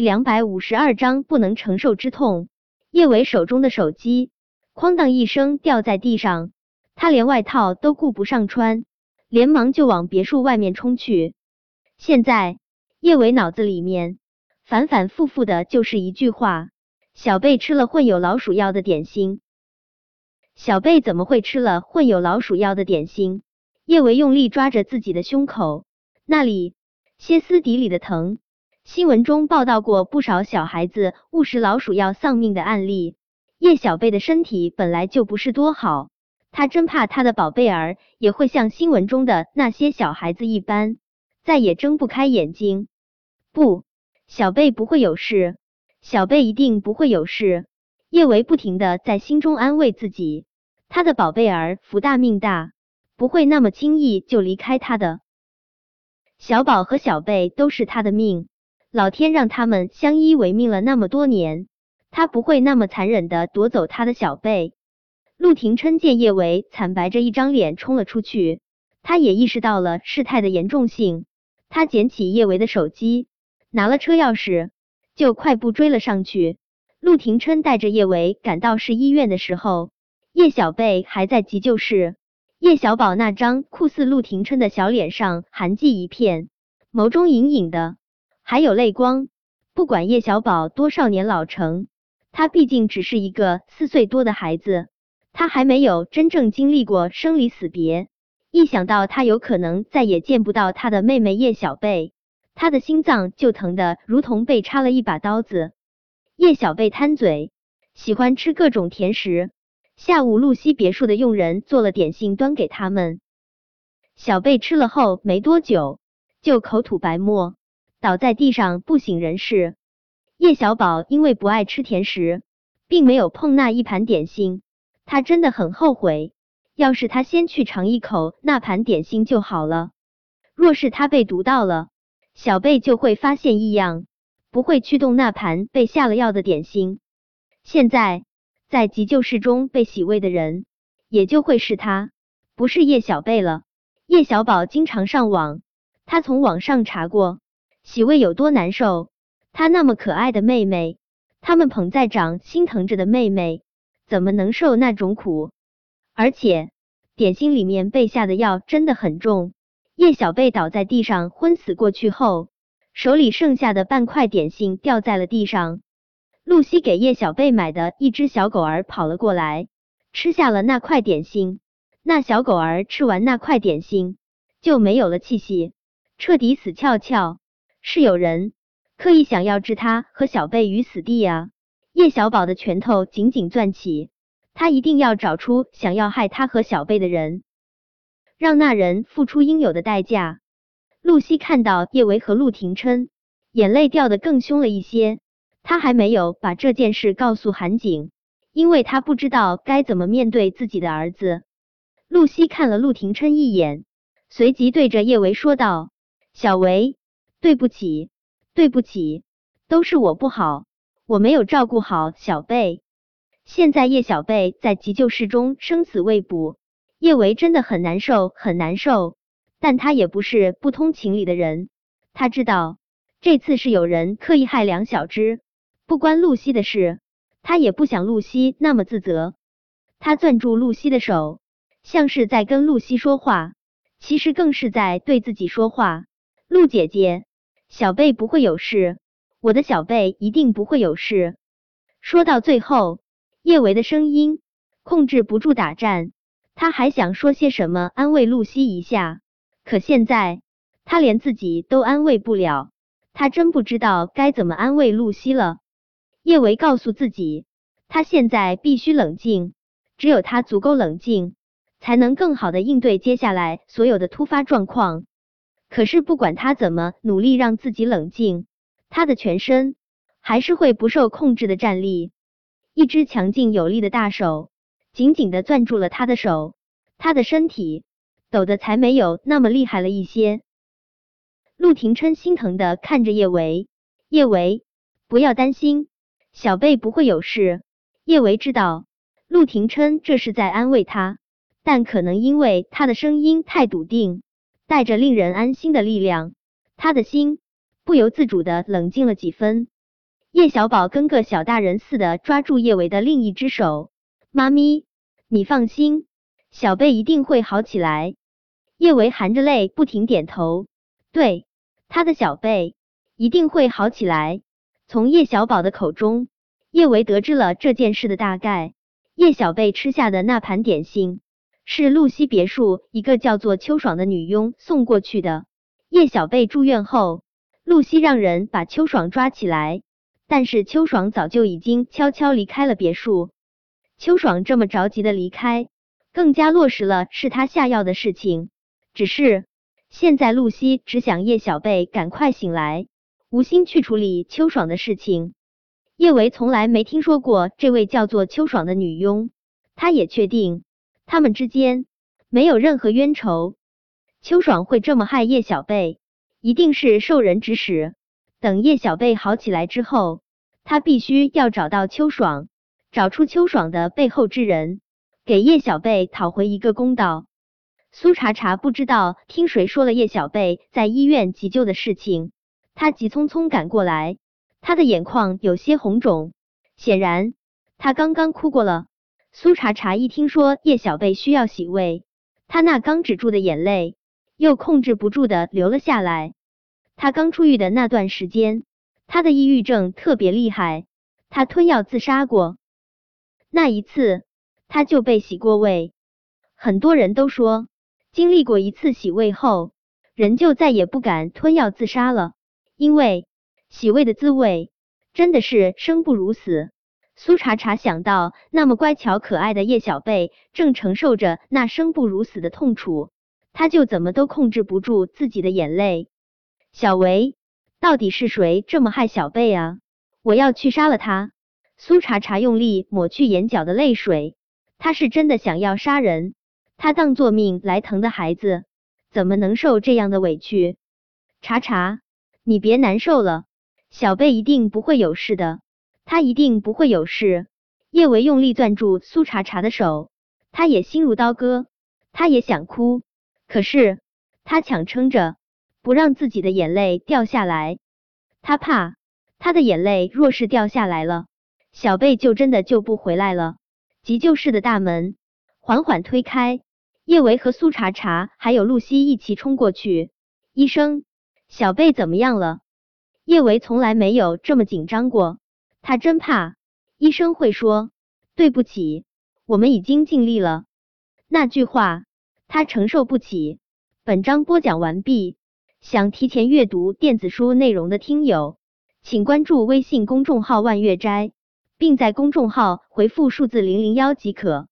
两百五十二章不能承受之痛。叶伟手中的手机哐当一声掉在地上，他连外套都顾不上穿，连忙就往别墅外面冲去。现在叶伟脑子里面反反复复的就是一句话：小贝吃了混有老鼠药的点心。小贝怎么会吃了混有老鼠药的点心？叶维用力抓着自己的胸口，那里歇斯底里的疼。新闻中报道过不少小孩子误食老鼠药丧命的案例。叶小贝的身体本来就不是多好，他真怕他的宝贝儿也会像新闻中的那些小孩子一般，再也睁不开眼睛。不，小贝不会有事，小贝一定不会有事。叶维不停的在心中安慰自己，他的宝贝儿福大命大，不会那么轻易就离开他的。小宝和小贝都是他的命。老天让他们相依为命了那么多年，他不会那么残忍的夺走他的小贝。陆廷琛见叶维惨白着一张脸冲了出去，他也意识到了事态的严重性。他捡起叶维的手机，拿了车钥匙，就快步追了上去。陆廷琛带着叶维赶到市医院的时候，叶小贝还在急救室。叶小宝那张酷似陆廷琛的小脸上寒寂一片，眸中隐隐的。还有泪光。不管叶小宝多少年老成，他毕竟只是一个四岁多的孩子，他还没有真正经历过生离死别。一想到他有可能再也见不到他的妹妹叶小贝，他的心脏就疼得如同被插了一把刀子。叶小贝贪嘴，喜欢吃各种甜食。下午，露西别墅的佣人做了点心端给他们。小贝吃了后没多久，就口吐白沫。倒在地上不省人事。叶小宝因为不爱吃甜食，并没有碰那一盘点心。他真的很后悔，要是他先去尝一口那盘点心就好了。若是他被毒到了，小贝就会发现异样，不会去动那盘被下了药的点心。现在在急救室中被洗胃的人，也就会是他，不是叶小贝了。叶小宝经常上网，他从网上查过。洗胃有多难受？他那么可爱的妹妹，他们捧在掌心疼着的妹妹，怎么能受那种苦？而且点心里面被下的药真的很重。叶小贝倒在地上昏死过去后，手里剩下的半块点心掉在了地上。露西给叶小贝买的一只小狗儿跑了过来，吃下了那块点心。那小狗儿吃完那块点心，就没有了气息，彻底死翘翘。是有人刻意想要置他和小贝于死地啊！叶小宝的拳头紧紧攥起，他一定要找出想要害他和小贝的人，让那人付出应有的代价。露西看到叶维和陆廷琛，眼泪掉得更凶了一些。他还没有把这件事告诉韩景，因为他不知道该怎么面对自己的儿子。露西看了陆廷琛一眼，随即对着叶维说道：“小维。”对不起，对不起，都是我不好，我没有照顾好小贝。现在叶小贝在急救室中生死未卜，叶维真的很难受，很难受。但他也不是不通情理的人，他知道这次是有人刻意害梁小芝，不关露西的事，他也不想露西那么自责。他攥住露西的手，像是在跟露西说话，其实更是在对自己说话。露姐姐。小贝不会有事，我的小贝一定不会有事。说到最后，叶维的声音控制不住打颤，他还想说些什么安慰露西一下，可现在他连自己都安慰不了，他真不知道该怎么安慰露西了。叶维告诉自己，他现在必须冷静，只有他足够冷静，才能更好的应对接下来所有的突发状况。可是，不管他怎么努力让自己冷静，他的全身还是会不受控制的站立。一只强劲有力的大手紧紧的攥住了他的手，他的身体抖得才没有那么厉害了一些。陆廷琛心疼的看着叶维，叶维，不要担心，小贝不会有事。叶维知道陆廷琛这是在安慰他，但可能因为他的声音太笃定。带着令人安心的力量，他的心不由自主的冷静了几分。叶小宝跟个小大人似的抓住叶维的另一只手，妈咪，你放心，小贝一定会好起来。叶维含着泪不停点头，对，他的小贝一定会好起来。从叶小宝的口中，叶维得知了这件事的大概。叶小贝吃下的那盘点心，是露西别墅一个叫做秋爽的女佣送过去的。叶小贝住院后，露西让人把秋爽抓起来，但是秋爽早就已经悄悄离开了别墅。秋爽这么着急的离开，更加落实了是他下药的事情。只是现在露西只想叶小贝赶快醒来，无心去处理秋爽的事情。叶维从来没听说过这位叫做秋爽的女佣，他也确定他们之间没有任何冤仇。秋爽会这么害叶小贝，一定是受人指使。等叶小贝好起来之后，他必须要找到秋爽，找出秋爽的背后之人，给叶小贝讨回一个公道。苏茶茶不知道听谁说了叶小贝在医院急救的事情，他急匆匆赶过来，他的眼眶有些红肿，显然他刚刚哭过了。苏茶茶一听说叶小贝需要洗胃，他那刚止住的眼泪。又控制不住的流了下来。他刚出狱的那段时间，他的抑郁症特别厉害，他吞药自杀过。那一次，他就被洗过胃。很多人都说，经历过一次洗胃后，人就再也不敢吞药自杀了，因为洗胃的滋味真的是生不如死。苏茶茶想到，那么乖巧可爱的叶小贝正承受着那生不如死的痛楚。他就怎么都控制不住自己的眼泪。小维，到底是谁这么害小贝啊？我要去杀了他！苏茶茶用力抹去眼角的泪水，他是真的想要杀人。他当做命来疼的孩子，怎么能受这样的委屈？茶茶，你别难受了，小贝一定不会有事的，他一定不会有事。叶维用力攥住苏茶茶的手，他也心如刀割，他也想哭。可是他强撑着，不让自己的眼泪掉下来。他怕他的眼泪若是掉下来了，小贝就真的救不回来了。急救室的大门缓缓推开，叶维和苏茶茶还有露西一起冲过去。医生，小贝怎么样了？叶维从来没有这么紧张过，他真怕医生会说对不起，我们已经尽力了。那句话。他承受不起。本章播讲完毕，想提前阅读电子书内容的听友，请关注微信公众号“万月斋”，并在公众号回复数字零零幺即可。